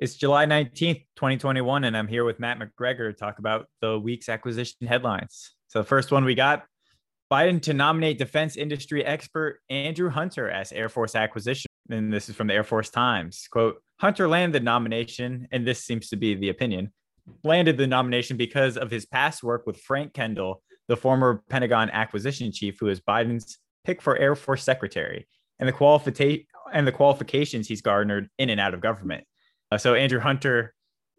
It's July 19th, 2021, and I'm here with Matt McGregor to talk about the week's acquisition headlines. So, the first one we got Biden to nominate defense industry expert Andrew Hunter as Air Force acquisition. And this is from the Air Force Times. Quote Hunter landed the nomination, and this seems to be the opinion, landed the nomination because of his past work with Frank Kendall, the former Pentagon acquisition chief, who is Biden's pick for Air Force secretary, and the qualification and the qualifications he's garnered in and out of government. Uh, so Andrew Hunter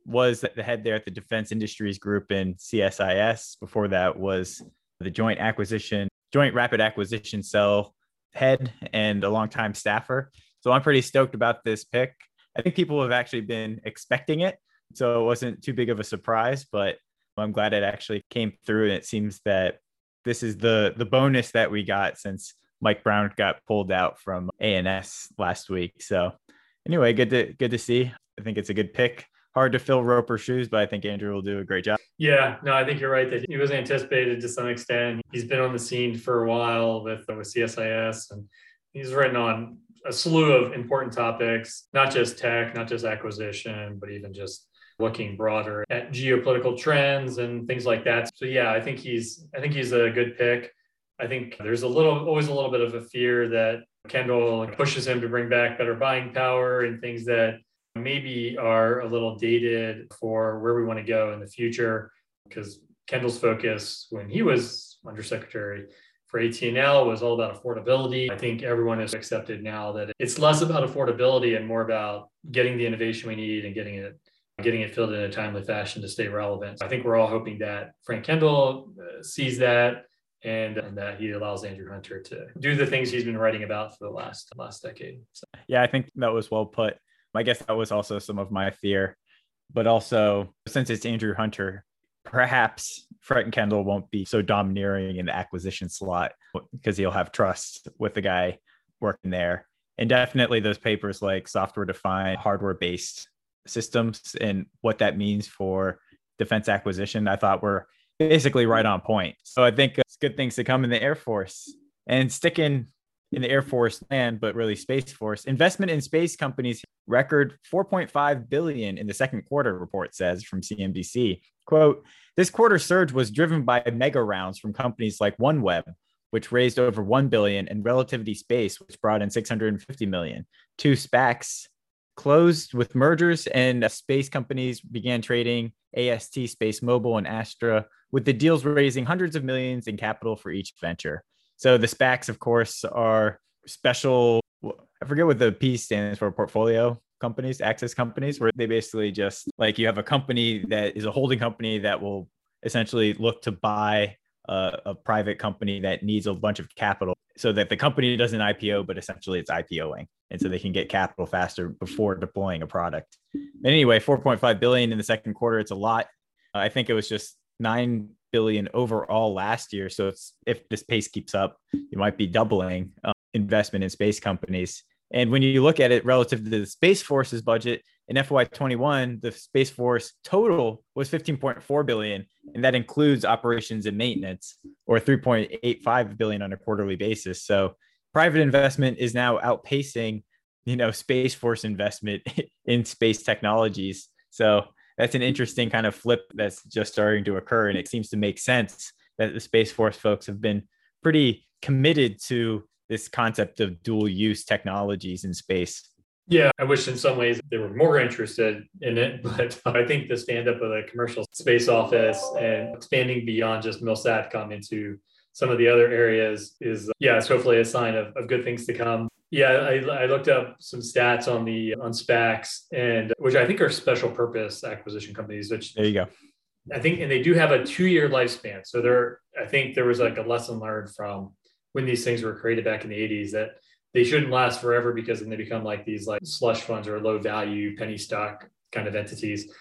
was the head there at the Defense Industries Group in CSIS. Before that was the Joint Acquisition, Joint Rapid Acquisition Cell head and a longtime staffer. So I'm pretty stoked about this pick. I think people have actually been expecting it, so it wasn't too big of a surprise. But I'm glad it actually came through, and it seems that this is the the bonus that we got since Mike Brown got pulled out from ANS last week. So anyway, good to good to see. I think it's a good pick. Hard to fill Roper's shoes, but I think Andrew will do a great job. Yeah, no, I think you're right that he was anticipated to some extent. He's been on the scene for a while with with CSIS, and he's written on a slew of important topics, not just tech, not just acquisition, but even just looking broader at geopolitical trends and things like that. So yeah, I think he's I think he's a good pick. I think there's a little always a little bit of a fear that Kendall pushes him to bring back better buying power and things that maybe are a little dated for where we want to go in the future because Kendall's focus when he was undersecretary for ATNL was all about affordability. I think everyone has accepted now that it's less about affordability and more about getting the innovation we need and getting it getting it filled in a timely fashion to stay relevant. I think we're all hoping that Frank Kendall uh, sees that and, and that he allows Andrew Hunter to do the things he's been writing about for the last last decade. So. Yeah, I think that was well put. I guess that was also some of my fear. But also, since it's Andrew Hunter, perhaps Fred and Kendall won't be so domineering in the acquisition slot because he'll have trust with the guy working there. And definitely those papers like software defined, hardware based systems and what that means for defense acquisition, I thought were basically right on point. So I think it's good things to come in the Air Force. And sticking in the Air Force land, but really Space Force. Investment in space companies record 4.5 billion in the second quarter, report says from CNBC. Quote, this quarter surge was driven by mega rounds from companies like OneWeb, which raised over 1 billion, and Relativity Space, which brought in 650 million. Two SPACs closed with mergers, and space companies began trading AST, Space Mobile, and Astra, with the deals raising hundreds of millions in capital for each venture. So the SPACs, of course, are special. I forget what the P stands for portfolio companies, access companies, where they basically just like you have a company that is a holding company that will essentially look to buy a, a, private company that needs a bunch of capital so that the company doesn't IPO, but essentially it's IPOing. And so they can get capital faster before deploying a product. Anyway, 4.5 billion in the second quarter. It's a lot. I think it was just 9 billion overall last year. So if this pace keeps up, you might be doubling um, investment in space companies. And when you look at it relative to the Space Force's budget in FY21, the Space Force total was 15.4 billion, and that includes operations and maintenance, or 3.85 billion on a quarterly basis. So private investment is now outpacing, you know, Space Force investment in space technologies. So that's an interesting kind of flip that's just starting to occur. And it seems to make sense that the Space Force folks have been pretty committed to this concept of dual use technologies in space. Yeah, I wish in some ways they were more interested in it, but I think the stand up of the commercial space office and expanding beyond just MILSATCOM into some of the other areas is, yeah, it's hopefully a sign of, of good things to come. Yeah, I, I, looked up some stats on the on SPACs and which I think are special purpose acquisition companies. Which there you go. I think, and they do have a two year lifespan. So there, I think there was like a lesson learned from when these things were created back in the 80s that they shouldn't last forever because then they become like these like slush funds or low value penny stock kind of entities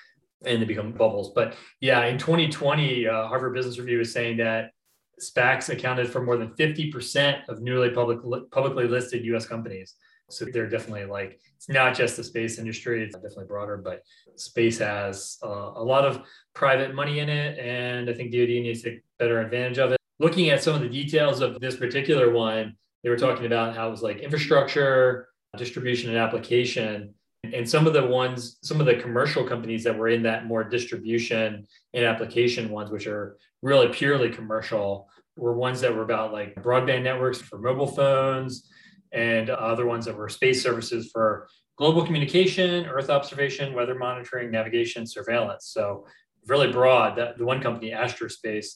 and they become bubbles. But yeah, in 2020, uh, Harvard Business Review is saying that SPACs accounted for more than 50% of newly public, publicly listed US companies. So they're definitely like, it's not just the space industry, it's definitely broader, but space has uh, a lot of private money in it. And I think DoD needs to take better advantage of it. Looking at some of the details of this particular one, they were talking about how it was like infrastructure, distribution, and application. And some of the ones, some of the commercial companies that were in that more distribution and application ones, which are really purely commercial, were ones that were about like broadband networks for mobile phones and other ones that were space services for global communication, Earth observation, weather monitoring, navigation, surveillance. So really broad. That the one company, Astrospace,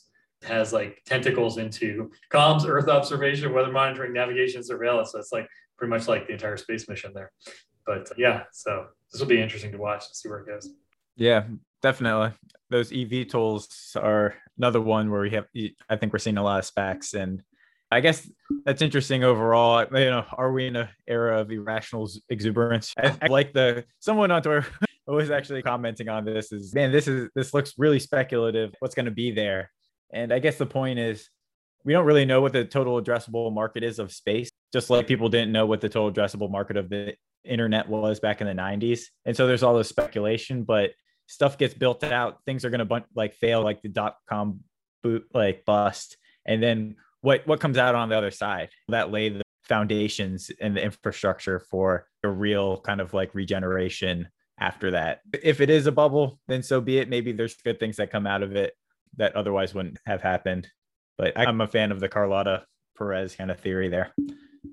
has like tentacles into comms, Earth observation, weather monitoring, navigation, surveillance. So it's like pretty much like the entire space mission there. But uh, yeah, so this will be interesting to watch and see where it goes. Yeah, definitely. Those eVTOLs are another one where we have. I think we're seeing a lot of SPACs and I guess that's interesting overall. You know, are we in an era of irrational exuberance? I, I like the someone on Twitter was actually commenting on this is man, this is this looks really speculative. What's going to be there? And I guess the point is we don't really know what the total addressable market is of space, just like people didn't know what the total addressable market of the internet was back in the 90s. And so there's all this speculation, but stuff gets built out. Things are going to like fail, like the dot com boot, like bust. And then what what comes out on the other side that lay the foundations and the infrastructure for a real kind of like regeneration after that. If it is a bubble, then so be it. Maybe there's good things that come out of it that otherwise wouldn't have happened. But I'm a fan of the Carlota Perez kind of theory there.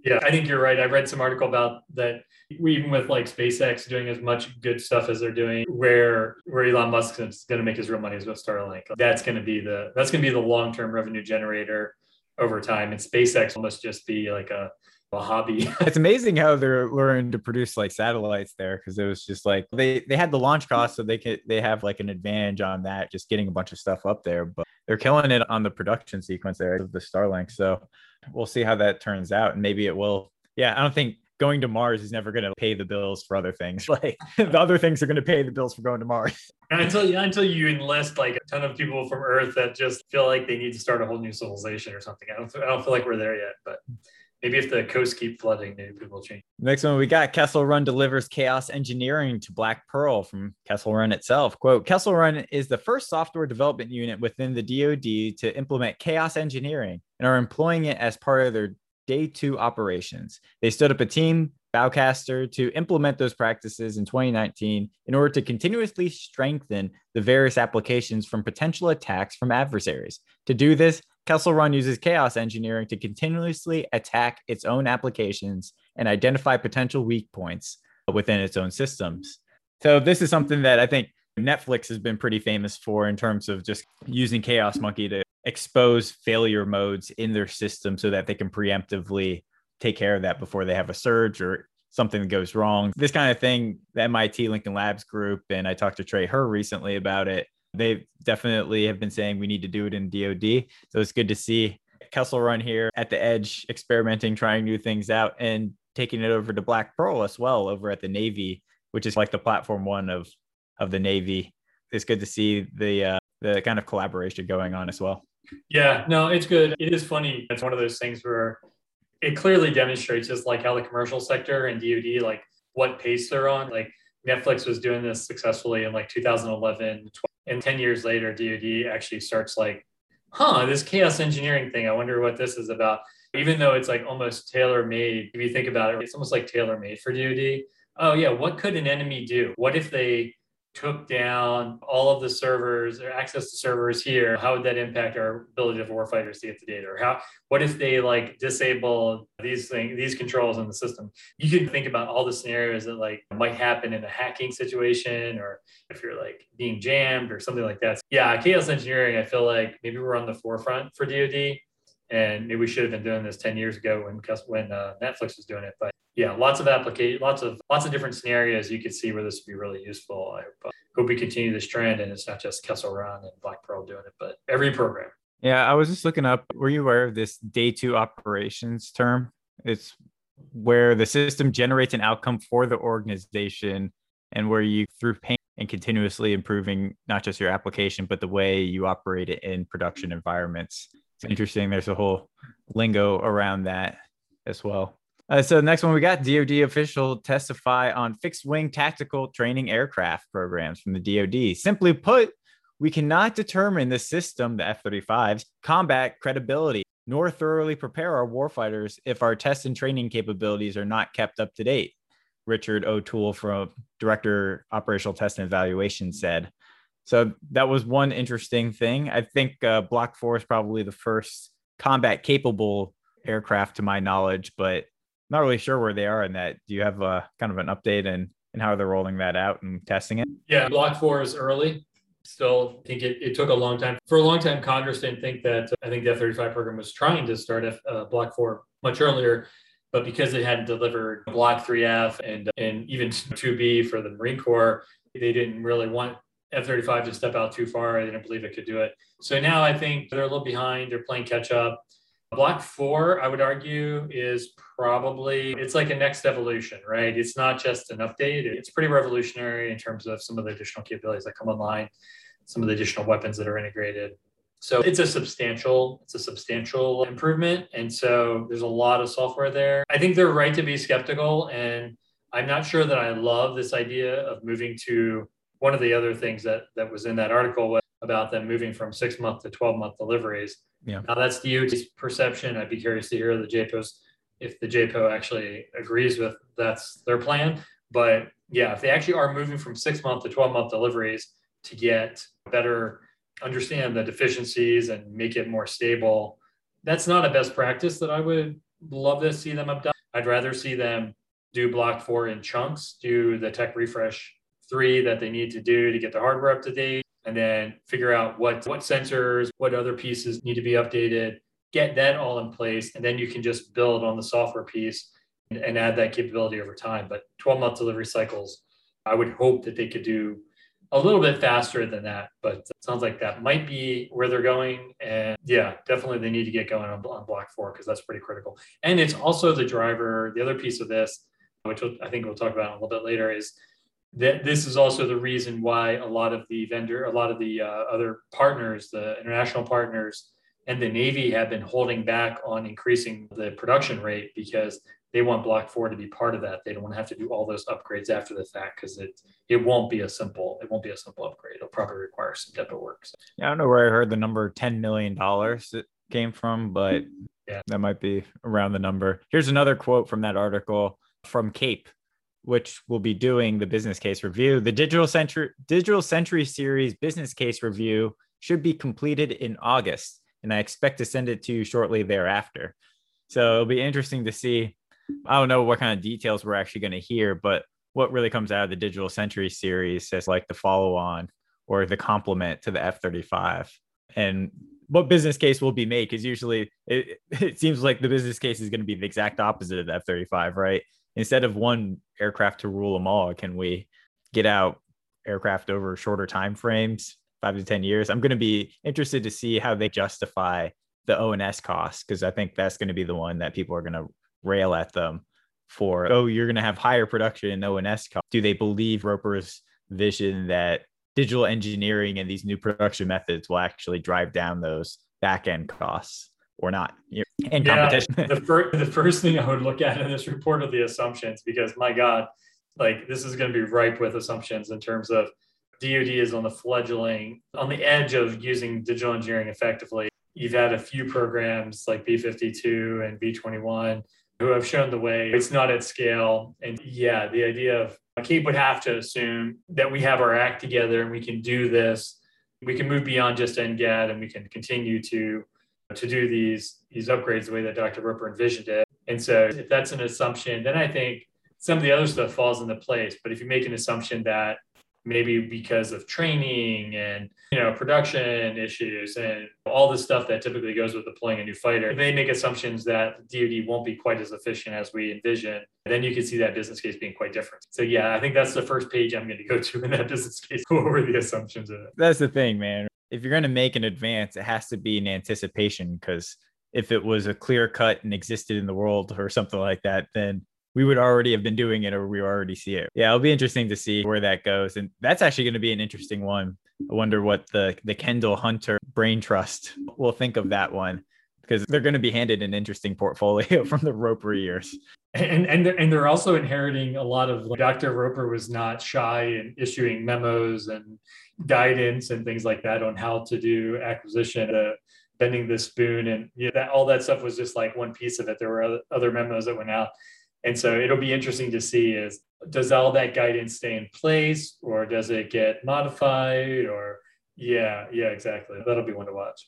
Yeah, I think you're right. I read some article about that even with like SpaceX doing as much good stuff as they're doing, where where Elon Musk is going to make his real money is with Starlink. That's going to be the that's going to be the long term revenue generator over time. And SpaceX must just be like a, a hobby. it's amazing how they're learning to produce like satellites there because it was just like they they had the launch cost, so they could they have like an advantage on that, just getting a bunch of stuff up there. But they're killing it on the production sequence there of the Starlink. So we'll see how that turns out, and maybe it will. Yeah, I don't think going to Mars is never going to pay the bills for other things. Like the other things are going to pay the bills for going to Mars. Until until you enlist like a ton of people from Earth that just feel like they need to start a whole new civilization or something. I don't I don't feel like we're there yet, but maybe if the coast keep flooding, maybe people change. Next one we got Kessel Run delivers chaos engineering to Black Pearl from Kessel Run itself. Quote, Kessel Run is the first software development unit within the DoD to implement chaos engineering and are employing it as part of their day two operations. They stood up a team, Bowcaster, to implement those practices in 2019 in order to continuously strengthen the various applications from potential attacks from adversaries. To do this, Kessel Run uses chaos engineering to continuously attack its own applications and identify potential weak points within its own systems. So, this is something that I think Netflix has been pretty famous for in terms of just using Chaos Monkey to expose failure modes in their system so that they can preemptively take care of that before they have a surge or something goes wrong. This kind of thing, the MIT Lincoln Labs group, and I talked to Trey Herr recently about it. They definitely have been saying we need to do it in DoD. So it's good to see Kessel Run here at the edge, experimenting, trying new things out, and taking it over to Black Pearl as well over at the Navy, which is like the platform one of of the Navy. It's good to see the uh, the kind of collaboration going on as well. Yeah, no, it's good. It is funny. It's one of those things where it clearly demonstrates just like how the commercial sector and DoD, like what pace they're on. Like Netflix was doing this successfully in like 2011, and 10 years later, DoD actually starts like, huh, this chaos engineering thing. I wonder what this is about. Even though it's like almost tailor made, if you think about it, it's almost like tailor made for DoD. Oh, yeah, what could an enemy do? What if they took down all of the servers or access to servers here, how would that impact our ability of warfighters to get the data? Or how what if they like disable these things, these controls in the system? You can think about all the scenarios that like might happen in a hacking situation or if you're like being jammed or something like that. Yeah, chaos engineering, I feel like maybe we're on the forefront for DoD. And maybe we should have been doing this 10 years ago when when uh, Netflix was doing it. But yeah, lots of application, lots of lots of different scenarios you could see where this would be really useful. I hope, uh, hope we continue this trend, and it's not just Kessel Run and Black Pearl doing it, but every program. Yeah, I was just looking up. Were you aware of this day two operations term? It's where the system generates an outcome for the organization, and where you through pain and continuously improving not just your application but the way you operate it in production environments. It's interesting. There's a whole lingo around that as well. Uh, so next one we got DoD official testify on fixed wing tactical training aircraft programs from the DoD. Simply put, we cannot determine the system, the F-35's combat credibility, nor thoroughly prepare our warfighters if our test and training capabilities are not kept up to date. Richard O'Toole from Director Operational Test and Evaluation said. So that was one interesting thing. I think uh, Block 4 is probably the first combat capable aircraft to my knowledge, but not really sure where they are in that. Do you have a kind of an update and and how they're rolling that out and testing it? Yeah, Block 4 is early. Still, I think it, it took a long time. For a long time, Congress didn't think that, I think the F 35 program was trying to start F, uh, Block 4 much earlier but because they hadn't delivered Block 3F and and even 2B for the Marine Corps, they didn't really want F-35 to step out too far. I didn't believe it could do it. So now I think they're a little behind. They're playing catch up. Block four, I would argue, is probably it's like a next evolution, right? It's not just an update. It's pretty revolutionary in terms of some of the additional capabilities that come online, some of the additional weapons that are integrated. So it's a substantial, it's a substantial improvement. And so there's a lot of software there. I think they're right to be skeptical. And I'm not sure that I love this idea of moving to one of the other things that that was in that article was about them moving from six month to 12 month deliveries. Yeah. Now that's DOT's perception. I'd be curious to hear the JPO's if the JPO actually agrees with that's their plan. But yeah, if they actually are moving from six month to 12 month deliveries to get better understand the deficiencies and make it more stable. That's not a best practice that I would love to see them done. I'd rather see them do block four in chunks, do the tech refresh three that they need to do to get the hardware up to date, and then figure out what what sensors, what other pieces need to be updated, get that all in place, and then you can just build on the software piece and, and add that capability over time. But 12 month delivery cycles, I would hope that they could do a little bit faster than that, but it sounds like that might be where they're going. And yeah, definitely they need to get going on, on block four because that's pretty critical. And it's also the driver. The other piece of this, which I think we'll talk about a little bit later, is that this is also the reason why a lot of the vendor, a lot of the uh, other partners, the international partners, and the Navy have been holding back on increasing the production rate because they want block four to be part of that. They don't want to have to do all those upgrades after the fact because it it won't be a simple it won't be a simple upgrade. It'll probably require some depot work. So. Yeah, I don't know where I heard the number ten million dollars it came from, but yeah. that might be around the number. Here's another quote from that article from CAPE, which will be doing the business case review. The digital century digital century series business case review should be completed in August, and I expect to send it to you shortly thereafter. So it'll be interesting to see I don't know what kind of details we're actually going to hear, but what really comes out of the Digital Century series is like the follow on or the complement to the F 35. And what business case will be made? Because usually it, it seems like the business case is going to be the exact opposite of the F 35, right? Instead of one aircraft to rule them all, can we get out aircraft over shorter time frames, five to 10 years? I'm going to be interested to see how they justify the ONS costs because I think that's going to be the one that people are going to rail at them for, oh, you're going to have higher production in ONS costs. Do they believe Roper's vision that digital engineering and these new production methods will actually drive down those back end costs or not? Yeah, competition. the, fir- the first thing I would look at in this report are the assumptions because, my God, like this is going to be ripe with assumptions in terms of DoD is on the fledgling, on the edge of using digital engineering effectively. You've had a few programs like B 52 and B 21 who have shown the way. It's not at scale. And yeah, the idea of CAPE would have to assume that we have our act together and we can do this. We can move beyond just NGAD and we can continue to to do these these upgrades the way that Dr. Roper envisioned it. And so if that's an assumption, then I think some of the other stuff falls into place. But if you make an assumption that maybe because of training and you know production issues and all the stuff that typically goes with deploying a new fighter they make assumptions that dod won't be quite as efficient as we envision then you can see that business case being quite different so yeah i think that's the first page i'm going to go to in that business case go over the assumptions of it that's the thing man if you're going to make an advance it has to be in anticipation because if it was a clear cut and existed in the world or something like that then we would already have been doing it or we already see it. Yeah, it'll be interesting to see where that goes. And that's actually going to be an interesting one. I wonder what the the Kendall Hunter brain trust will think of that one because they're going to be handed an interesting portfolio from the Roper years. And and they're, and they're also inheriting a lot of like, Dr. Roper was not shy in issuing memos and guidance and things like that on how to do acquisition. Uh, bending the spoon and yeah, that all that stuff was just like one piece of it. There were other memos that went out and so it'll be interesting to see is does all that guidance stay in place or does it get modified or yeah yeah exactly that'll be one to watch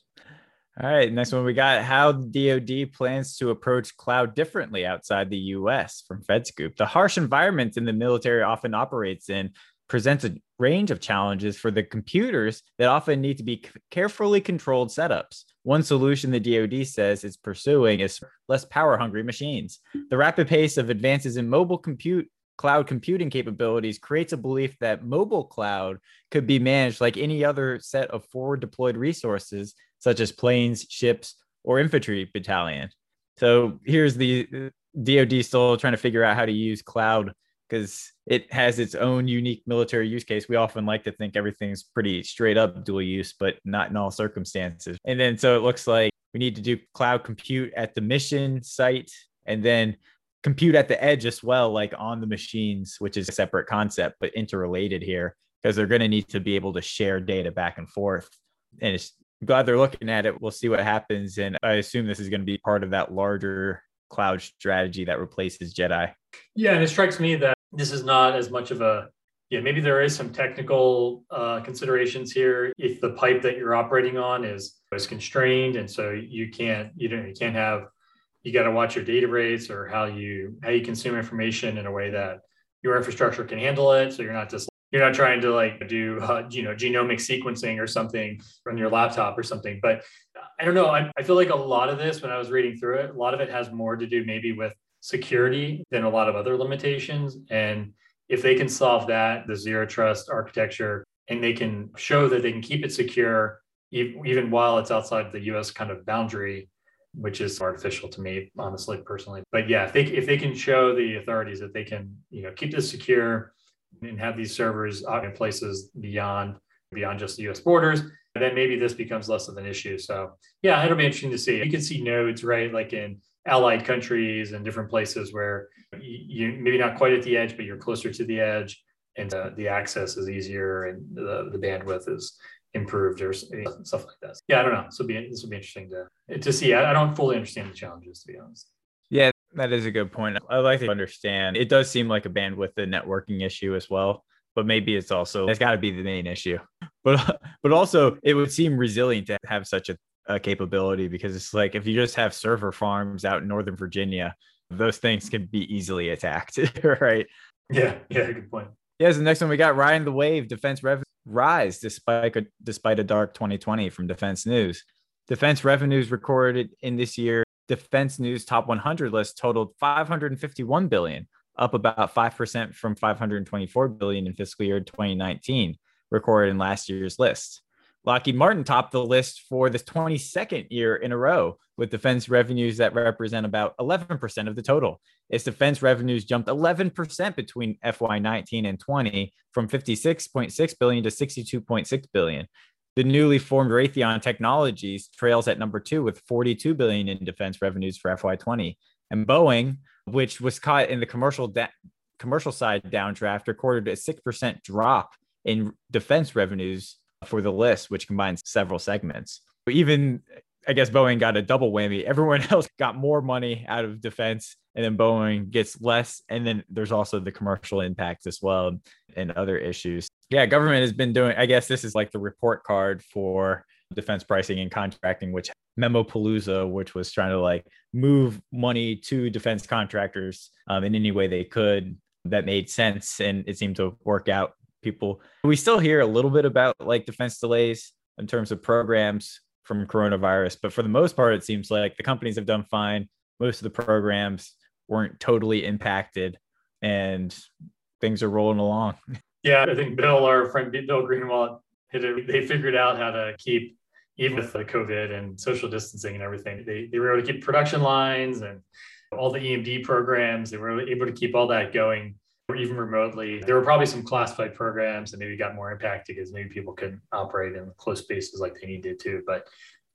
all right next one we got how dod plans to approach cloud differently outside the us from FedScoop the harsh environment in the military often operates in presents a range of challenges for the computers that often need to be carefully controlled setups. One solution the DoD says it's pursuing is less power hungry machines. The rapid pace of advances in mobile compute cloud computing capabilities creates a belief that mobile cloud could be managed like any other set of forward deployed resources, such as planes, ships, or infantry battalion. So here's the uh, DoD still trying to figure out how to use cloud because it has its own unique military use case. We often like to think everything's pretty straight up dual use, but not in all circumstances. And then so it looks like we need to do cloud compute at the mission site and then compute at the edge as well, like on the machines, which is a separate concept, but interrelated here because they're going to need to be able to share data back and forth. And it's I'm glad they're looking at it. We'll see what happens. And I assume this is going to be part of that larger cloud strategy that replaces JEDI. Yeah. And it strikes me that this is not as much of a yeah maybe there is some technical uh, considerations here if the pipe that you're operating on is is constrained and so you can't you don't you can't have you got to watch your data rates or how you how you consume information in a way that your infrastructure can handle it so you're not just you're not trying to like do uh, you know genomic sequencing or something on your laptop or something but i don't know I, I feel like a lot of this when i was reading through it a lot of it has more to do maybe with security than a lot of other limitations. And if they can solve that, the zero trust architecture, and they can show that they can keep it secure even while it's outside the US kind of boundary, which is artificial to me, honestly, personally. But yeah, if they if they can show the authorities that they can, you know, keep this secure and have these servers out in places beyond beyond just the US borders, then maybe this becomes less of an issue. So yeah, it'll be interesting to see. You can see nodes, right? Like in allied countries and different places where you, maybe not quite at the edge, but you're closer to the edge and uh, the access is easier and the, the bandwidth is improved or stuff like that. Yeah, I don't know. This will be this will be interesting to to see. I, I don't fully understand the challenges to be honest. Yeah, that is a good point. I like to understand. It does seem like a bandwidth and networking issue as well, but maybe it's also it's got to be the main issue. But but also it would seem resilient to have such a a capability because it's like if you just have server farms out in Northern Virginia, those things can be easily attacked, right? Yeah, yeah, good point. Yes, the next one we got Ryan the Wave defense revenue rise despite a, despite a dark 2020 from Defense News. Defense revenues recorded in this year Defense News top 100 list totaled 551 billion, up about 5% from 524 billion in fiscal year 2019, recorded in last year's list. Lockheed Martin topped the list for the 22nd year in a row with defense revenues that represent about 11% of the total. Its defense revenues jumped 11% between FY19 and 20 from 56.6 billion to 62.6 billion. The newly formed Raytheon Technologies trails at number 2 with 42 billion in defense revenues for FY20. And Boeing, which was caught in the commercial commercial side downdraft, recorded a 6% drop in defense revenues for the list, which combines several segments. Even I guess Boeing got a double whammy. Everyone else got more money out of defense, and then Boeing gets less. And then there's also the commercial impact as well and other issues. Yeah, government has been doing, I guess this is like the report card for defense pricing and contracting, which Memo Palooza, which was trying to like move money to defense contractors um, in any way they could that made sense. And it seemed to work out people. We still hear a little bit about like defense delays in terms of programs from coronavirus, but for the most part, it seems like the companies have done fine. Most of the programs weren't totally impacted and things are rolling along. Yeah, I think Bill, our friend Bill Greenwalt. They figured out how to keep, even with the COVID and social distancing and everything, they, they were able to keep production lines and all the EMD programs. They were able to keep all that going or even remotely. There were probably some classified programs that maybe got more impacted because maybe people couldn't operate in close spaces like they needed to. But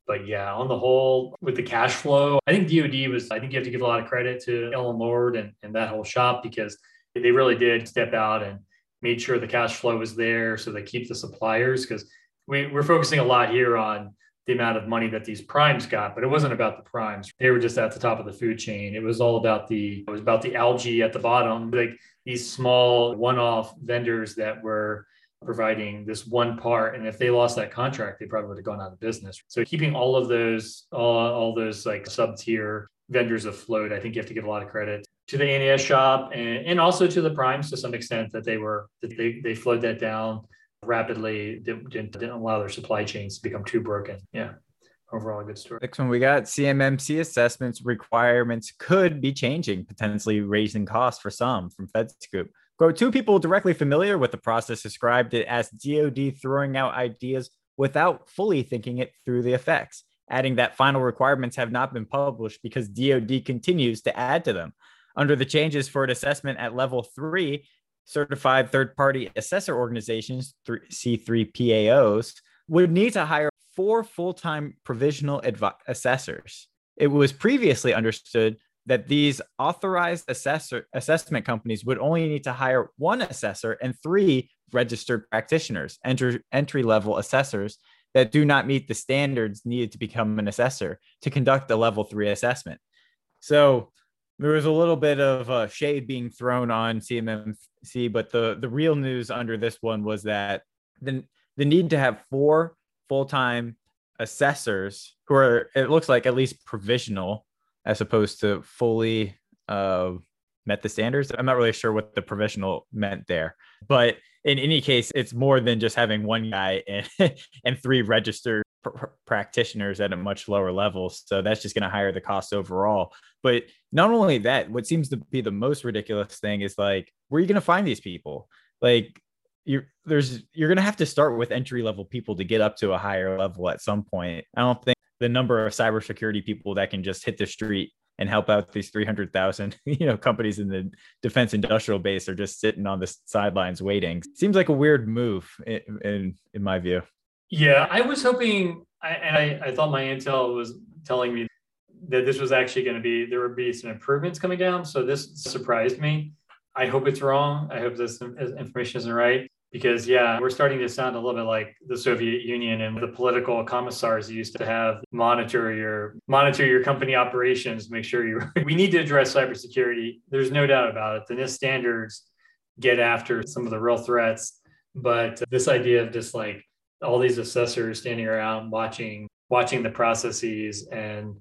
but yeah, on the whole, with the cash flow, I think DoD was. I think you have to give a lot of credit to Ellen Lord and, and that whole shop because they really did step out and made sure the cash flow was there so they keep the suppliers because we, we're focusing a lot here on the amount of money that these primes got, but it wasn't about the primes. They were just at the top of the food chain. It was all about the it was about the algae at the bottom. Like these small one-off vendors that were providing this one part and if they lost that contract they probably would have gone out of business so keeping all of those all, all those like sub-tier vendors afloat i think you have to give a lot of credit to the NAS shop and, and also to the primes to some extent that they were that they they flowed that down rapidly didn't, didn't allow their supply chains to become too broken yeah overall a good story. Next one we got CMMC assessments requirements could be changing, potentially raising costs for some from FedScoop. Quote, two people directly familiar with the process described it as DoD throwing out ideas without fully thinking it through the effects, adding that final requirements have not been published because DoD continues to add to them. Under the changes for an assessment at level three, certified third party assessor organizations, C3PAOs, would need to hire four full time provisional adv- assessors. It was previously understood that these authorized assessor assessment companies would only need to hire one assessor and three registered practitioners, enter, entry level assessors that do not meet the standards needed to become an assessor to conduct a level three assessment. So there was a little bit of uh, shade being thrown on CMMC, but the the real news under this one was that the the need to have four full-time assessors who are it looks like at least provisional as opposed to fully uh, met the standards. I'm not really sure what the provisional meant there. But in any case it's more than just having one guy and, and three registered pr- practitioners at a much lower level so that's just going to higher the cost overall but not only that what seems to be the most ridiculous thing is like where are you going to find these people like you're there's you're gonna have to start with entry level people to get up to a higher level at some point. I don't think the number of cybersecurity people that can just hit the street and help out these 300,000 you know companies in the defense industrial base are just sitting on the sidelines waiting. Seems like a weird move in in, in my view. Yeah, I was hoping and I, I thought my intel was telling me that this was actually going to be there would be some improvements coming down. So this surprised me. I hope it's wrong. I hope this information isn't right because yeah we're starting to sound a little bit like the soviet union and the political commissars used to have monitor your monitor your company operations make sure you we need to address cybersecurity there's no doubt about it the nist standards get after some of the real threats but this idea of just like all these assessors standing around watching watching the processes and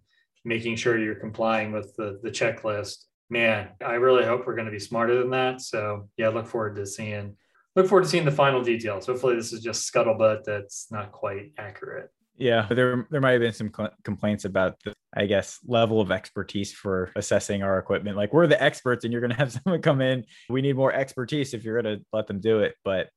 making sure you're complying with the, the checklist man i really hope we're going to be smarter than that so yeah look forward to seeing look forward to seeing the final details. Hopefully, this is just scuttlebutt that's not quite accurate. Yeah, there there might have been some complaints about the, I guess, level of expertise for assessing our equipment. Like we're the experts, and you're going to have someone come in. We need more expertise if you're going to let them do it. But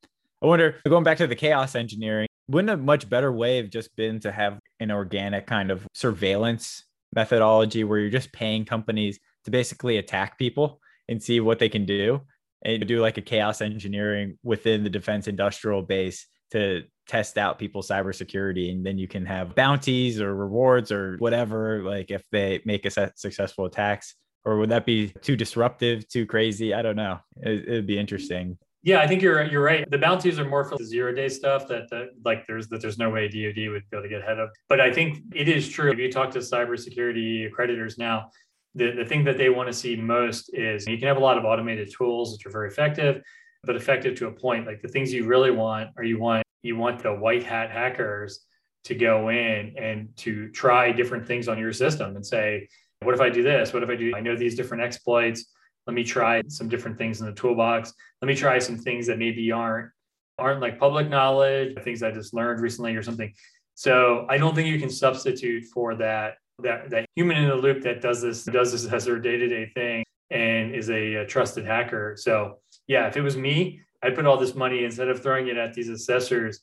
I wonder, going back to the chaos engineering, wouldn't a much better way have just been to have an organic kind of surveillance methodology where you're just paying companies to basically attack people and see what they can do and do like a chaos engineering within the defense industrial base to test out people's cybersecurity and then you can have bounties or rewards or whatever like if they make a successful attacks? Or would that be too disruptive too crazy? I don't know. It, would be interesting yeah i think you're you're right. The bounties are more for the zero day stuff that, that like there's that there's no way dod would be able to get ahead of. But i think it is true. If you talk to cybersecurity accreditors now the, the thing that they want to see most is you can have a lot of automated tools which are very effective but effective to a point. Like the things you really want are you want you want the white hat hackers to go in and to try different things on your system and say what if i do this? What if i do i know these different exploits let me try some different things in the toolbox. Let me try some things that maybe aren't aren't like public knowledge things i just learned recently or something. So i don't think you can substitute for that that that human in the loop that does this does this as their day-to-day thing and is a, a trusted hacker. So yeah if it was me i'd put all this money instead of throwing it at these assessors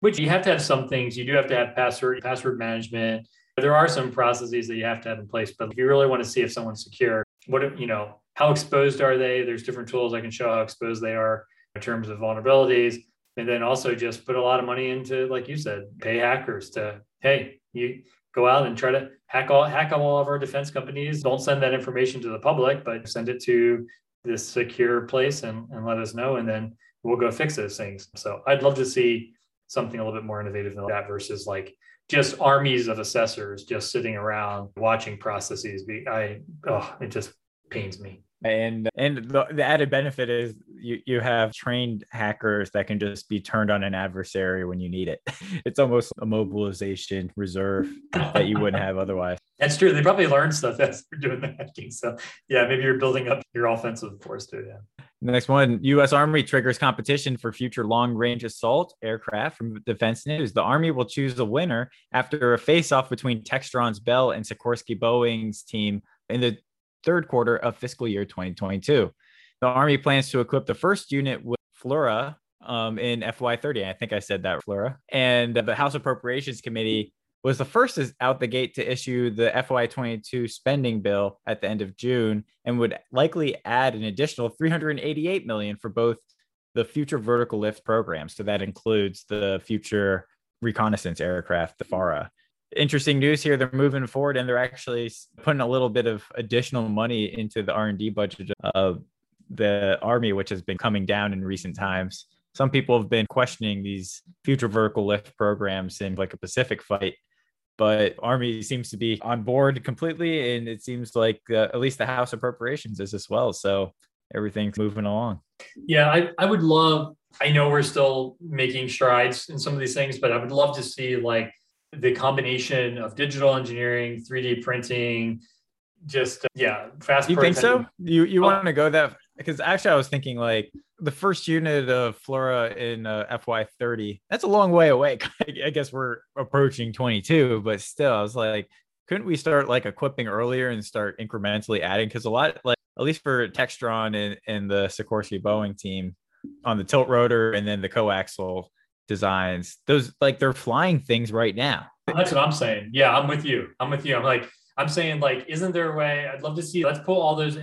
which you have to have some things. You do have to have password password management. There are some processes that you have to have in place but if you really want to see if someone's secure what if you know how exposed are they there's different tools i can show how exposed they are in terms of vulnerabilities and then also just put a lot of money into like you said pay hackers to hey you go out and try to hack all hack all of our defense companies. Don't send that information to the public, but send it to this secure place and, and let us know, and then we'll go fix those things. So I'd love to see something a little bit more innovative than that versus like just armies of assessors just sitting around watching processes I oh it just pains me. And and the, the added benefit is you, you have trained hackers that can just be turned on an adversary when you need it. It's almost a mobilization reserve that you wouldn't have otherwise. That's true. They probably learned stuff as they're doing the hacking. So yeah, maybe you're building up your offensive force too. Yeah. Next one U.S. Army triggers competition for future long range assault aircraft from Defense News. The Army will choose a winner after a face off between Textron's Bell and Sikorsky Boeing's team in the third quarter of fiscal year 2022. The Army plans to equip the first unit with FLRAA um, in FY30. I think I said that, FLRAA. And the House Appropriations Committee was the first out the gate to issue the FY22 spending bill at the end of June and would likely add an additional 388 million for both the future vertical lift program. So that includes the future reconnaissance aircraft, the FARA. Interesting news here. They're moving forward and they're actually putting a little bit of additional money into the R&D budget of the army, which has been coming down in recent times. Some people have been questioning these future vertical lift programs in like a Pacific fight but Army seems to be on board completely, and it seems like uh, at least the House Appropriations is as well. So everything's moving along. Yeah, I, I would love. I know we're still making strides in some of these things, but I would love to see like the combination of digital engineering, 3D printing, just uh, yeah, fast. You think so? You you oh. want to go that because actually I was thinking like the first unit of FLRAA in uh, FY30. That's a long way away. I guess we're approaching 22, but still, I was like, couldn't we start like equipping earlier and start incrementally adding? Because a lot, like at least for Textron and, and the Sikorsky Boeing team on the tilt rotor and then the coaxial designs, those like they're flying things right now. That's what I'm saying. Yeah, I'm with you. I'm with you. I'm like, I'm saying like, isn't there a way? I'd love to see. Let's pull all those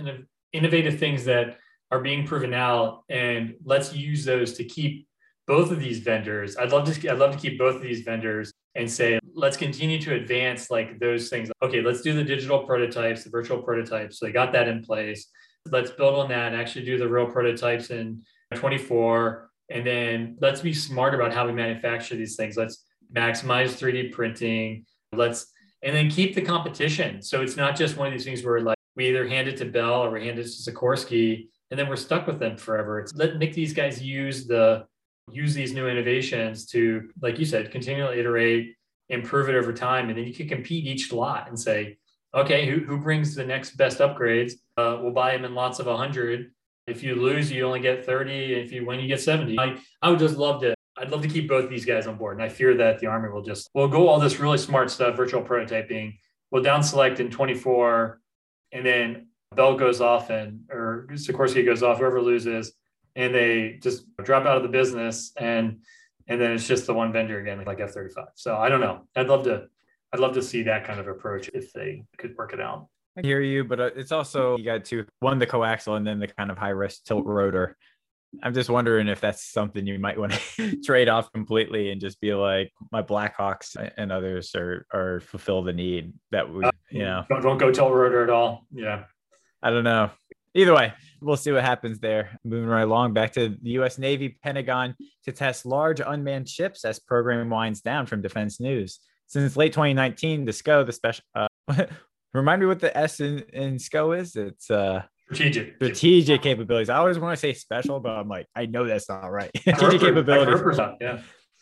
innovative things that are being proven out and let's use those to keep both of these vendors i'd love to i'd love to keep both of these vendors and say let's continue to advance like those things okay let's do the digital prototypes the virtual prototypes so they got that in place let's build on that and actually do the real prototypes in 24 and then let's be smart about how we manufacture these things let's maximize 3d printing let's and then keep the competition so it's not just one of these things where like we either hand it to bell or we hand it to sikorsky and then we're stuck with them forever. It's let make these guys use the use these new innovations to, like you said, continually iterate, improve it over time, and then you can compete each lot and say, okay, who, who brings the next best upgrades? Uh, we'll buy them in lots of 100. If you lose, you only get 30. If you win, you get 70. I, I would just love to. I'd love to keep both these guys on board. And I fear that the Army will just, will go all this really smart stuff, virtual prototyping. We'll down select in 24. And then Bell goes off and or Sikorsky goes off, whoever loses, and they just drop out of the business and and then it's just the one vendor again, like F thirty five. So I don't know. I'd love to I'd love to see that kind of approach if they could work it out. I hear you, but uh, it's also you got two one the coaxial and then the kind of high risk tilt rotor. I'm just wondering if that's something you might want to trade off completely and just be like, my Blackhawks and others are are fulfill the need that we, you know, don't, don't go tilt rotor at all. Yeah. I don't know. Either way, we'll see what happens there. Moving right along back to the U.S. Navy Pentagon to test large unmanned ships as program winds down from Defense News. Since late 2019, the SCO, the special, uh, remind me what the S in, in SCO is. It's uh, strategic strategic capabilities. I always want to say special, but I'm like, I know that's not right. strategic capabilities. Yeah.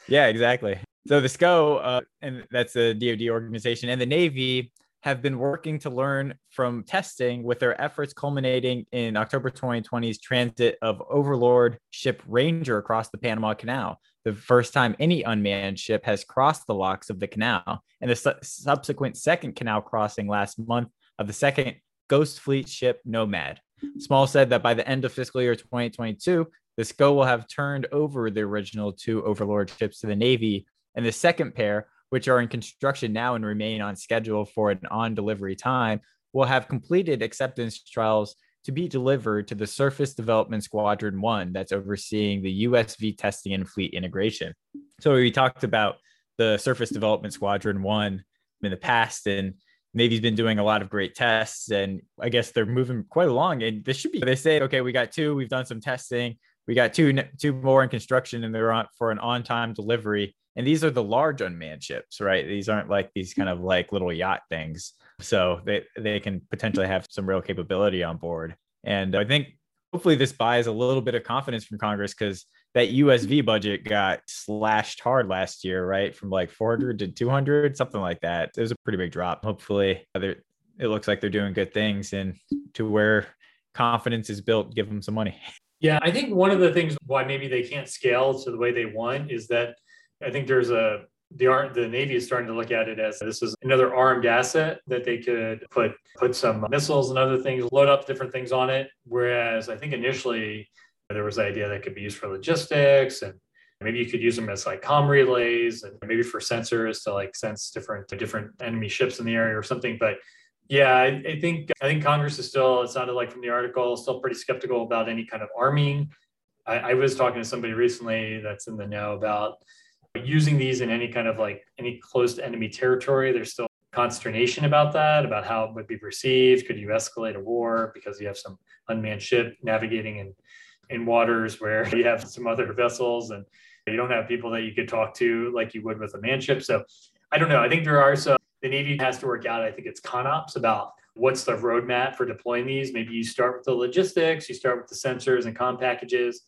Yeah, exactly. So the SCO, uh, and that's the DoD organization, and the Navy have been working to learn from testing with their efforts culminating in October 2020's transit of Overlord ship Ranger across the Panama Canal, the first time any unmanned ship has crossed the locks of the canal, and the su- subsequent second canal crossing last month of the second Ghost Fleet ship Nomad. Small said that by the end of fiscal year 2022, the SCO will have turned over the original two Overlord ships to the Navy, and the second pair which are in construction now and remain on schedule for an on delivery time, will have completed acceptance trials to be delivered to the Surface Development Squadron 1 that's overseeing the USV testing and fleet integration. So we talked about the Surface Development Squadron 1 in the past and Navy's been doing a lot of great tests and I guess they're moving quite along and this should be they say okay we got two we've done some testing we got two two more in construction and they're on for an on-time delivery. And these are the large unmanned ships right? These aren't like these kind of like little yacht things so they they can potentially have some real capability on board And I think hopefully this buys a little bit of confidence from Congress because that USV budget got slashed hard last year, right? From like 400 to 200, something like that. It was a pretty big drop. Hopefully, uh, it looks like they're doing good things and to where confidence is built, give them some money. Yeah, I think one of the things why maybe they can't scale to the way they want is that I think there's a the the Navy is starting to look at it as this is another armed asset that they could put put some missiles and other things, load up different things on it. Whereas I think initially there was the idea that could be used for logistics and maybe you could use them as like com relays and maybe for sensors to like sense different different enemy ships in the area or something. But yeah, I, I think I think Congress is still, it sounded like from the article, still pretty skeptical about any kind of arming. I, I was talking to somebody recently that's in the know about using these in any kind of like any close to enemy territory. There's still consternation about that, about how it would be perceived. Could you escalate a war because you have some unmanned ship navigating in, in waters where you have some other vessels and you don't have people that you could talk to like you would with a man ship. So I don't know. I think there are some the Navy has to work out, I think it's CONOPS about what's the roadmap for deploying these. Maybe you start with the logistics, you start with the sensors and com packages,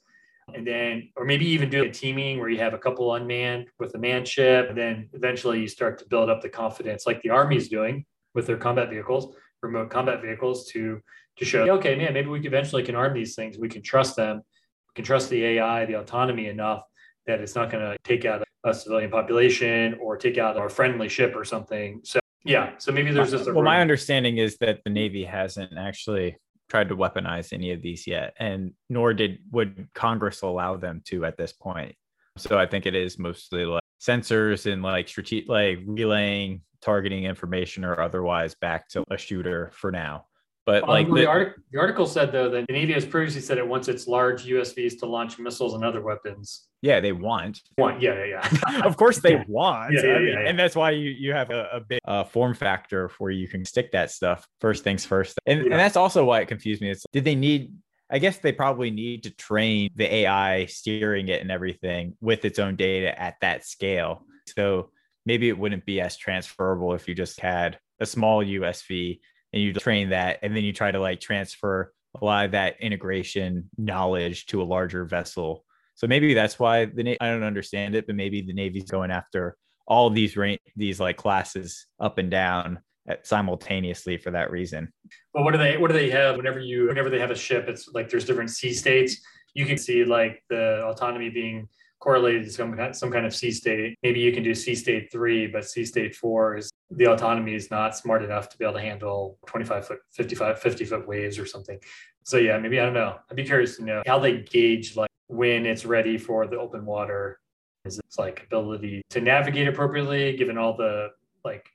and then, or maybe even do a teaming where you have a couple unmanned with a manned ship. And then eventually you start to build up the confidence like the Army's doing with their combat vehicles, remote combat vehicles to, to show, okay, man, maybe we eventually can arm these things. We can trust them. We can trust the AI, the autonomy enough that it's not going to take out a civilian population or take out our friendly ship or something. So yeah, so maybe there's just a well. My understanding is that the Navy hasn't actually tried to weaponize any of these yet, and nor did would Congress allow them to at this point. So I think it is mostly like sensors and like strategic, like relaying targeting information or otherwise back to a shooter for now. But um, like the, the, artic- the, article said though that the Navy has previously said it wants its large USVs to launch missiles and other weapons. Yeah, they want. Want, yeah, yeah, yeah. of course they yeah. want. Yeah, yeah, yeah, And that's why you, you have a, a big uh, form factor where you can stick that stuff first things first. And, and that's also why it confused me. It's did they need I guess they probably need to train the AI steering it and everything with its own data at that scale. So maybe it wouldn't be as transferable if you just had a small USV and you train that and then you try to like transfer a lot of that integration knowledge to a larger vessel. So maybe that's why the Na- i don't understand it but maybe the navy's going after all these rank these like classes up and down simultaneously for that reason. But what do they what do they have whenever you whenever they have a ship it's like there's different sea states you can see like the autonomy being correlated to some kind, some kind of sea state. Maybe you can do sea state three, but sea state four is the autonomy is not smart enough to be able to handle 25 foot, 55, 50 foot waves or something. So yeah, maybe I don't know. I'd be curious to know how they gauge like when it's ready for the open water. Is it like ability to navigate appropriately given all the like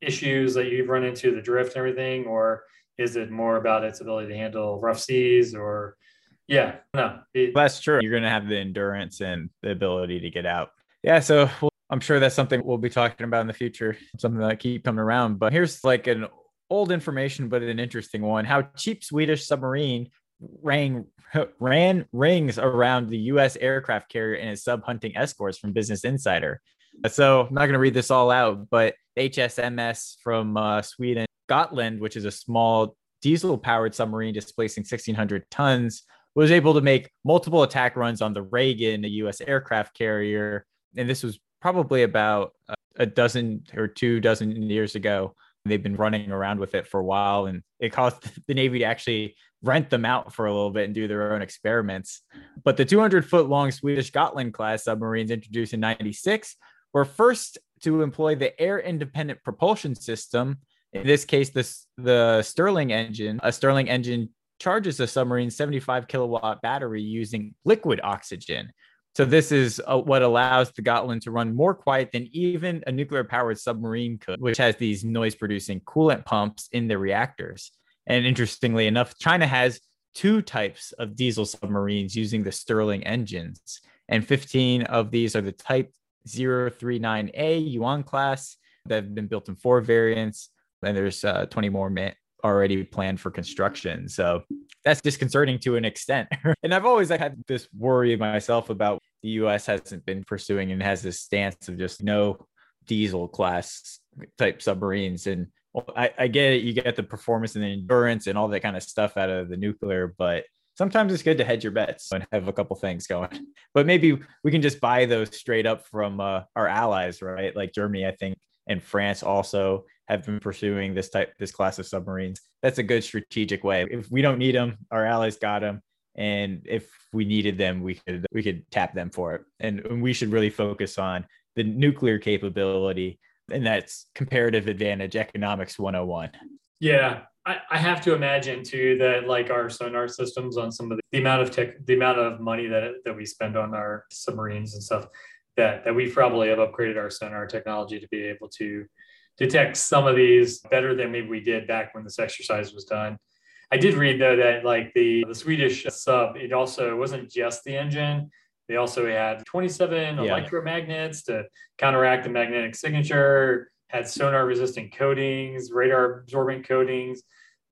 issues that you've run into, the drift and everything, or is it more about its ability to handle rough seas or yeah, no, it, that's true. You're going to have the endurance and the ability to get out. Yeah, so I'm sure that's something we'll be talking about in the future, something that keep coming around. But here's like an old information, but an interesting one: how cheap Swedish submarine rang ran rings around the U.S. aircraft carrier and its sub hunting escorts from Business Insider. So I'm not going to read this all out, but HSMS from uh, Sweden, Gotland, which is a small diesel powered submarine displacing 1,600 tons, was able to make multiple attack runs on the Reagan, a U.S. aircraft carrier. And this was probably about a dozen or two dozen years ago. They've been running around with it for a while, and it caused the Navy to actually rent them out for a little bit and do their own experiments. But the 200 foot long Swedish Gotland class submarines introduced in 96 were first to employ the air independent propulsion system. In this case, this, the Stirling engine, a Stirling engine charges a submarine 75 kilowatt battery using liquid oxygen. So this is uh, what allows the Gotland to run more quiet than even a nuclear powered submarine could, which has these noise producing coolant pumps in the reactors. And interestingly enough, China has two types of diesel submarines using the Stirling engines. And 15 of these are the type 039A Yuan class that have been built in four variants. And there's uh, 20 more already planned for construction. So that's disconcerting to an extent. and I've always had this worry myself about the US hasn't been pursuing and has this stance of just no diesel class type submarines and I, I get it. You get the performance and the endurance and all that kind of stuff out of the nuclear, but sometimes it's good to hedge your bets and have a couple things going. But maybe we can just buy those straight up from uh, our allies, right? Like Germany, I think, and France also have been pursuing this type, this class of submarines. That's a good strategic way. If we don't need them, our allies got them, and if we needed them, we could we could tap them for it. And, and we should really focus on the nuclear capability, and that's comparative advantage economics 101. Yeah, I, I have to imagine too that like our sonar systems on some of the, the amount of tech, the amount of money that that we spend on our submarines and stuff, that that we probably have upgraded our sonar technology to be able to detect some of these better than maybe we did back when this exercise was done. I did read though that like the, the Swedish sub, it also it wasn't just the engine. They also had 27 yeah. electromagnets to counteract the magnetic signature, had sonar resistant coatings, radar absorbent coatings.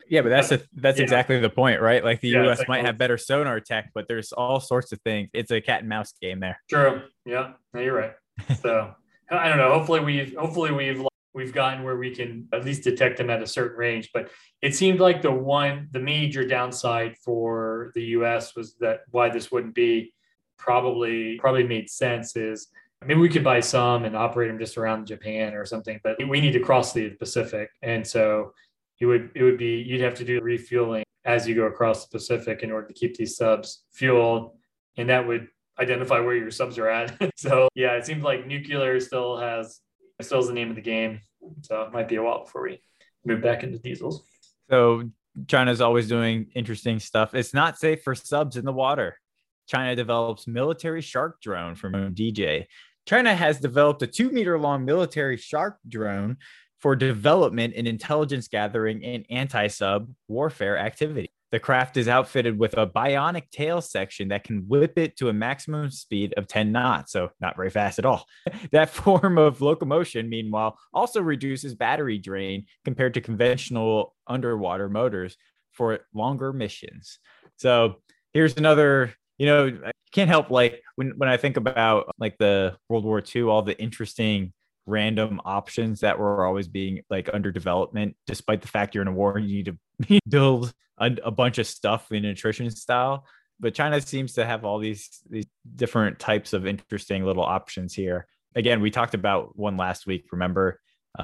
Yeah, but that's a, uh, that's yeah. exactly the point, right? Like the yeah, US might have better sonar tech, but there's all sorts of things. It's a cat and mouse game there. True. Yeah. No, you're right. So I don't know. Hopefully we've hopefully we've we've gotten where we can at least detect them at a certain range. But it seemed like the one, the major downside for the US was that why this wouldn't be probably probably made sense is maybe we could buy some and operate them just around Japan or something, but we need to cross the Pacific. And so it would it would be you'd have to do refueling as you go across the Pacific in order to keep these subs fueled. And that would identify where your subs are at. so yeah, it seems like nuclear still has still the name of the game. So it might be a while before we move back into diesels. So China's always doing interesting stuff. It's not safe for subs in the water. China develops military shark drone from DJ. China has developed a two meter long military shark drone for development in intelligence gathering and anti sub warfare activity. The craft is outfitted with a bionic tail section that can whip it to a maximum speed of 10 knots, so not very fast at all. that form of locomotion, meanwhile, also reduces battery drain compared to conventional underwater motors for longer missions. So here's another, you know, I can't help like when, when I think about like the World War II, all the interesting random options that were always being like under development, despite the fact you're in a war, you need to build a, a bunch of stuff in attrition style. But China seems to have all these these different types of interesting little options here. Again, we talked about one last week. Remember,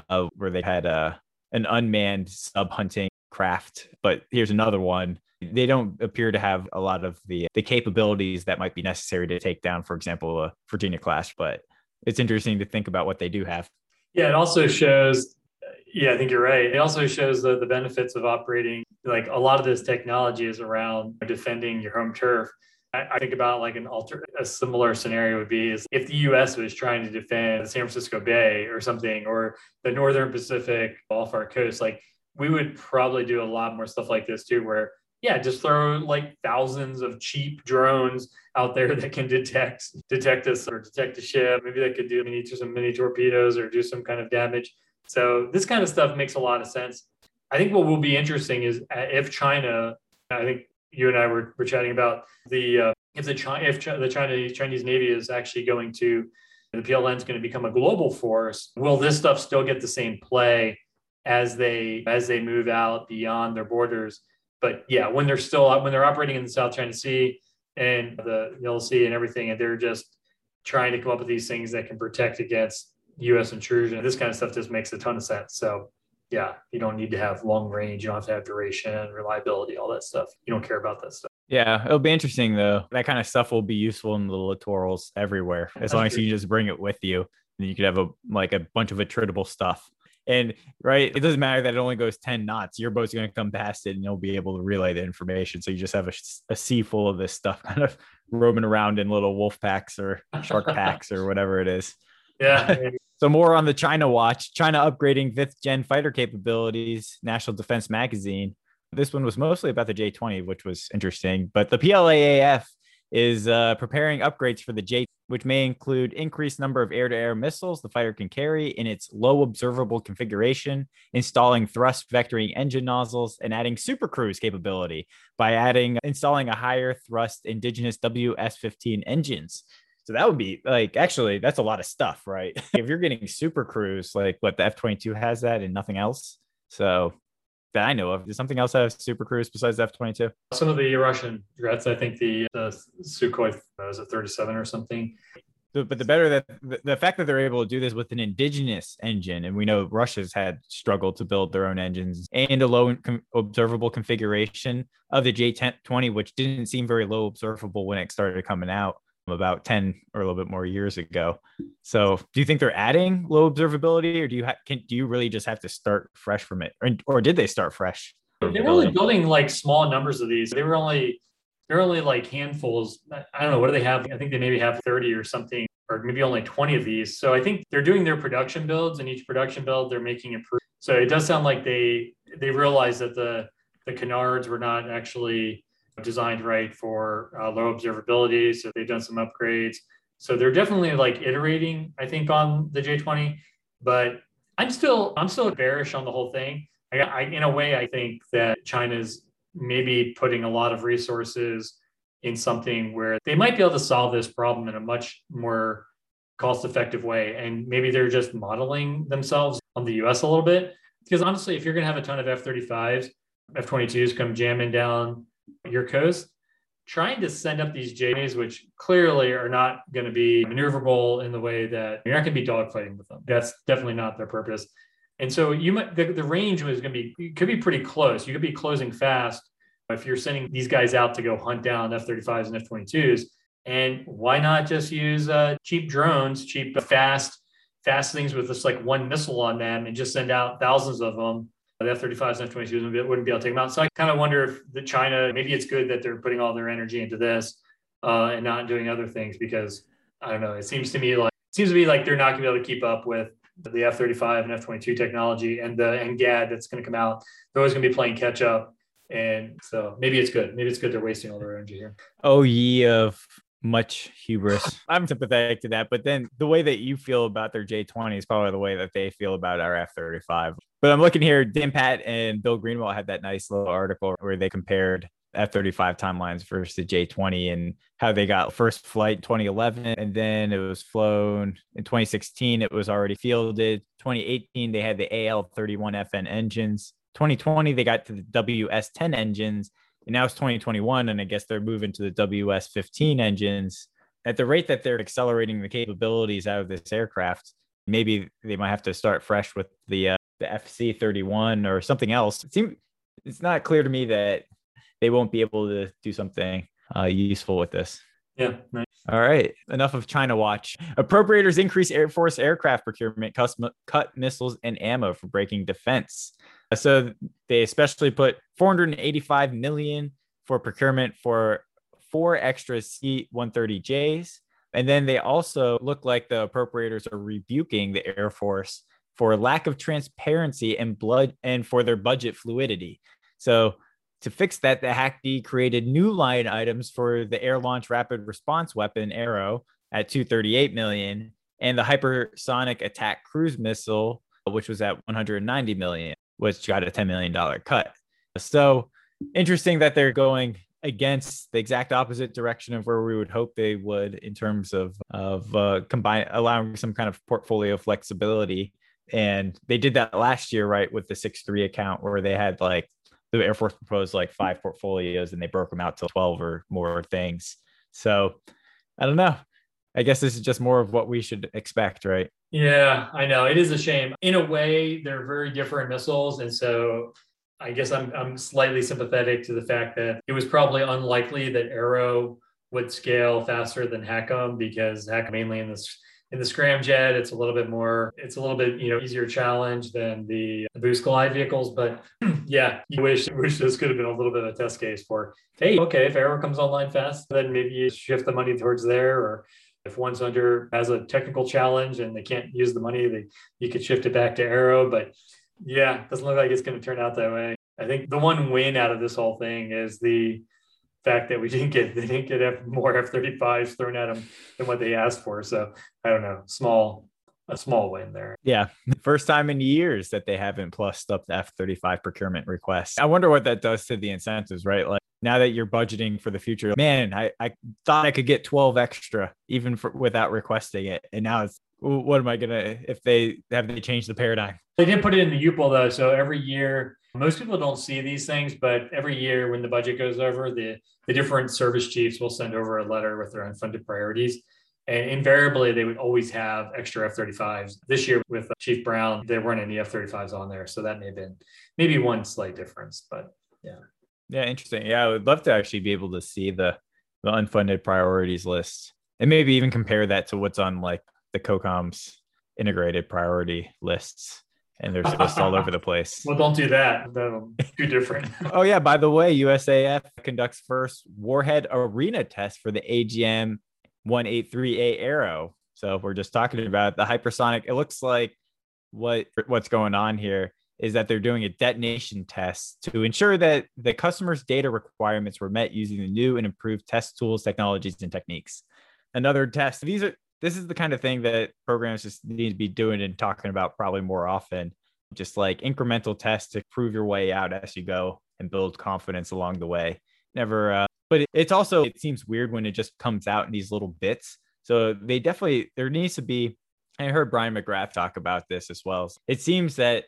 uh, where they had uh, an unmanned sub hunting craft, but here's another one. They don't appear to have a lot of the the capabilities that might be necessary to take down, for example, a Virginia class. But it's interesting to think about what they do have. Yeah, it also shows yeah, I think you're right. It also shows the, the benefits of operating. Like a lot of this technology is around defending your home turf. I, I think about like an alter a similar scenario would be is if the U.S. was trying to defend the San Francisco Bay or something, or the Northern Pacific off our coast, like we would probably do a lot more stuff like this too, where yeah, just throw like thousands of cheap drones out there that can detect detect us or detect a ship. Maybe that could do mini some mini torpedoes or do some kind of damage. So this kind of stuff makes a lot of sense. I think what will be interesting is uh, if China, I think you and I were, were chatting about the uh, if the China if the China Chinese Navy is actually going to the PLN is going to become a global force. Will this stuff still get the same play as they as they move out beyond their borders? But yeah, when they're still when they're operating in the South China Sea and the Yellow Sea and everything, and they're just trying to come up with these things that can protect against U.S. intrusion. This kind of stuff just makes a ton of sense. So yeah, you don't need to have long range. You don't have to have duration, reliability, all that stuff. You don't care about that stuff. Yeah, it'll be interesting though. That kind of stuff will be useful in the littorals everywhere, as That's long true. as you just bring it with you. And you could have a like a bunch of attritable stuff. And right, it doesn't matter that it only goes 10 knots. Your boat's going to come past it and you'll be able to relay the information. So you just have a, a sea full of this stuff kind of roaming around in little wolf packs or shark packs or whatever it is. Yeah. so more on the China watch. China upgrading fifth gen fighter capabilities. National Defense Magazine. This one was mostly about the J20, which was interesting. But the PLAAF is uh, preparing upgrades for the J, which may include increased number of air-to-air missiles the fighter can carry in its low observable configuration, installing thrust vectoring engine nozzles, and adding super cruise capability by adding installing a higher thrust indigenous WS-15 engines. So that would be like actually that's a lot of stuff, right? if you're getting super cruise, like what the F 22 has that and nothing else. So that I know of. Does something else have Super Cruise besides F twenty two? Some of the Russian jets, I think the, the Sukhoi was a thirty seven or something. But the better that the, the fact that they're able to do this with an indigenous engine, and we know Russia's had struggled to build their own engines and a low com- observable configuration of the J20, which didn't seem very low observable when it started coming out about 10 or a little bit more years ago. So, do you think they're adding low observability or do you ha- can do you really just have to start fresh from it? Or, or did they start fresh? They were only building like small numbers of these. They were only they're only like handfuls. I don't know what do they have? I think they maybe have 30 or something or maybe only 20 of these. So I think they're doing their production builds and each production build they're making improvements. So it does sound like they they realize that the the canards were not actually designed right for uh, low observability. So they've done some upgrades. So they're definitely like iterating, I think, on the J20. But I'm still I'm still bearish on the whole thing. I, I, in a way, I think that China's maybe putting a lot of resources in something where they might be able to solve this problem in a much more cost effective way. And maybe they're just modeling themselves on the US a little bit. Because honestly, if you're going to have a ton of F 35s, F 22s come jamming down your coast, trying to send up these JAs, which clearly are not going to be maneuverable in the way that you're not going to be dogfighting with them. That's definitely not their purpose. And so you might the, the range was going to be could be pretty close. You could be closing fast if you're sending these guys out to go hunt down F-35s and F-22s. And why not just use uh, cheap drones, cheap, fast, fast things with just like one missile on them and just send out thousands of them the F-35s and F-22s wouldn't be able to take them out. So I kind of wonder if the China, maybe it's good that they're putting all their energy into this uh, and not doing other things because I don't know. It seems to me like it seems to me like they're not going to be able to keep up with the F-35 and F-22 technology and the NGAD that's going to come out. They're always going to be playing catch up. And so maybe it's good. Maybe it's good they're wasting all their energy here. Oh, ye of much hubris. I'm sympathetic to that. But then the way that you feel about their J20 is probably the way that they feel about our F 35. But I'm looking here, Dan Patt and Bill Greenwalt had that nice little article where they compared F 35 timelines versus the J20 and how they got first flight in 2011 and then it was flown in 2016. It was already fielded. 2018, they had the AL 31 FN engines. 2020, they got to the WS10 engines and now it's 2021, and I guess they're moving to the WS15 engines. At the rate that they're accelerating the capabilities out of this aircraft, maybe they might have to start fresh with the uh, the FC31 or something else. It seems it's not clear to me that they won't be able to do something uh, useful with this. Yeah. Nice. All right. Enough of China watch. Appropriators increase Air Force aircraft procurement, cut missiles and ammo for breaking defense. Uh, so they especially put 485 million for procurement for four extra C-130Js. And then they also look like the appropriators are rebuking the Air Force for lack of transparency and blood and for their budget fluidity. So to fix that, the HACD created new line items for the Air Launch Rapid Response Weapon ARRW at 238 million and the Hypersonic Attack Cruise Missile, which was at 190 million which got a $10 million cut. So interesting that they're going against the exact opposite direction of where we would hope they would in terms of of uh, combine allowing some kind of portfolio flexibility. And they did that last year, right, with the six three account where they had like the Air Force proposed like five portfolios and they broke them out to 12 or more things. So I don't know. I guess this is just more of what we should expect, right? Yeah, I know. It is a shame. In a way, they're very different missiles. And so I guess I'm, I'm slightly sympathetic to the fact that it was probably unlikely that ARRW would scale faster than HACM because HACM mainly in this in the scramjet it's a little bit more it's a little bit you know easier challenge than the, the boost glide vehicles but yeah you wish wish this could have been a little bit of a test case for hey okay if ARRW comes online fast then maybe you shift the money towards there or if one's under has a technical challenge and they can't use the money, they you could shift it back to ARRW. But yeah, doesn't look like it's going to turn out that way. I think the one win out of this whole thing is the fact that we didn't get they didn't get more F-35s thrown at them than what they asked for. So I don't know, small a small win there. Yeah, first time in years that they haven't plussed up the F-35 procurement request. I wonder what that does to the incentives, right? Like now that you're budgeting for the future man i, I thought i could get 12 extra even for, without requesting it and now it's what am I gonna if they have they changed the paradigm? They did put it in the UPL though, so every year most people don't see these things, but every year when the budget goes over, the the different service chiefs will send over a letter with their unfunded priorities. And invariably, they would always have extra F 35s. This year with Chief Brown, there weren't any F 35s on there. So that may have been maybe one slight difference, but yeah. Yeah, interesting. Yeah, I would love to actually be able to see the, the unfunded priorities list and maybe even compare that to what's on like the COCOM's integrated priority lists. And there's lists all over the place. Well, don't do that. That'll too different. oh yeah. By the way, USAF conducts first warhead arena test for the AGM 183A ARRW. So if we're just talking about the hypersonic, it looks like what what's going on here is that they're doing a detonation test to ensure that the customer's data requirements were met using the new and improved test tools, technologies, and techniques. Another test. These are this is the kind of thing that programs just need to be doing and talking about probably more often. Just like incremental tests to prove your way out as you go and build confidence along the way. Never, uh, but it's also it seems weird when it just comes out in these little bits. So they definitely there needs to be. I heard Bryan McGrath talk about this as well. It seems that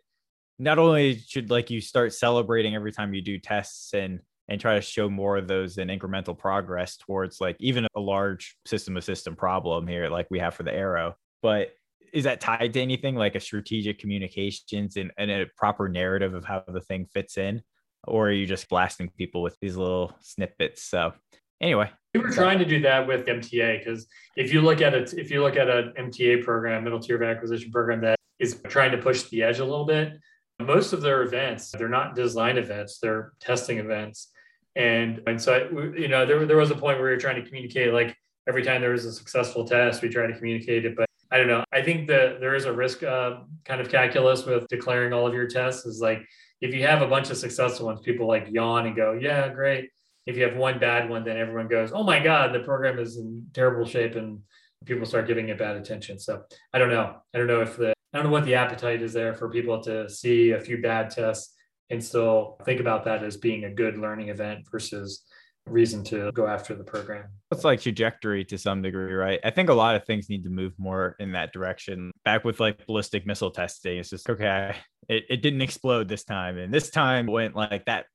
not only should like you start celebrating every time you do tests and and try to show more of those and incremental progress towards like even a large system of system problem here like we have for the ARRW but is that tied to anything like a strategic communications and, and a proper narrative of how the thing fits in? Or are you just blasting people with these little snippets? So anyway. We were trying to do that with mta because if you look at it if you look at an mta program middle tier of acquisition program that is trying to push the edge a little bit most of their events they're not design events they're testing events. And and so you know there, there was a point where we were trying to communicate like every time there was a successful test we tried to communicate it but i don't know. I think that there is a risk uh, kind of calculus with declaring all of your tests is like if you have a bunch of successful ones people like yawn and go yeah great. If you have one bad one then everyone goes oh my god the program is in terrible shape and people start giving it bad attention. So i don't know. I don't know if the I don't know what the appetite is there for people to see a few bad tests and still think about that as being a good learning event versus reason to go after the program. It's like trajectory to some degree, right? I think a lot of things need to move more in that direction. Back with like ballistic missile testing, it's just okay, it, it didn't explode this time. And this time went like that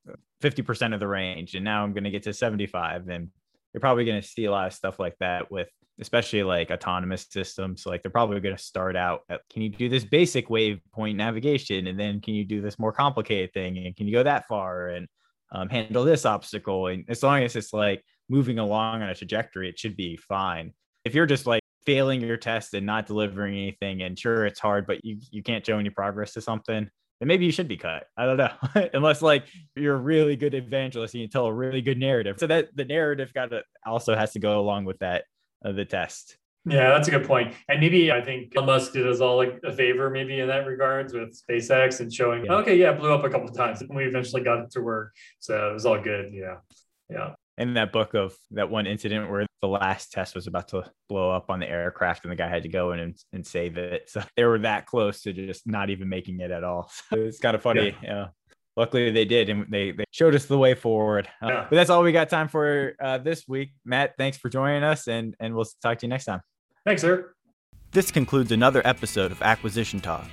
50% of the range. And now I'm going to get to 75. And you're probably going to see a lot of stuff like that with especially like autonomous systems. So like they're probably going to start out at, can you do this basic waypoint navigation? And then can you do this more complicated thing? And can you go that far and um, handle this obstacle? And as long as it's like moving along on a trajectory, it should be fine. If you're just like failing your test and not delivering anything, and sure, it's hard, but you, you can't show any progress to something, then maybe you should be cut. I don't know, unless like you're a really good evangelist and you tell a really good narrative. So that the narrative got to also has to go along with that the test. Yeah, that's a good point. And maybe I think Elon Musk did us all like a favor, maybe in that regards with SpaceX and showing, yeah. okay, yeah, blew up a couple of times. And we eventually got it to work. So it was all good. Yeah. Yeah. In that book of that one incident where the last test was about to blow up on the aircraft and the guy had to go in and, and save it. So they were that close to just not even making it at all. So it's kind of funny. Yeah. yeah luckily they did and they, they showed us the way forward. Uh, yeah. but that's all we got time for uh, this week. Matt thanks for joining us and and we'll talk to you next time. Thanks sir. This concludes another episode of acquisition talk.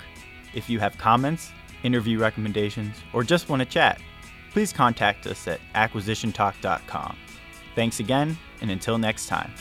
If you have comments interview recommendations or just want to chat please contact us at acquisitiontalk.com thanks again and until next time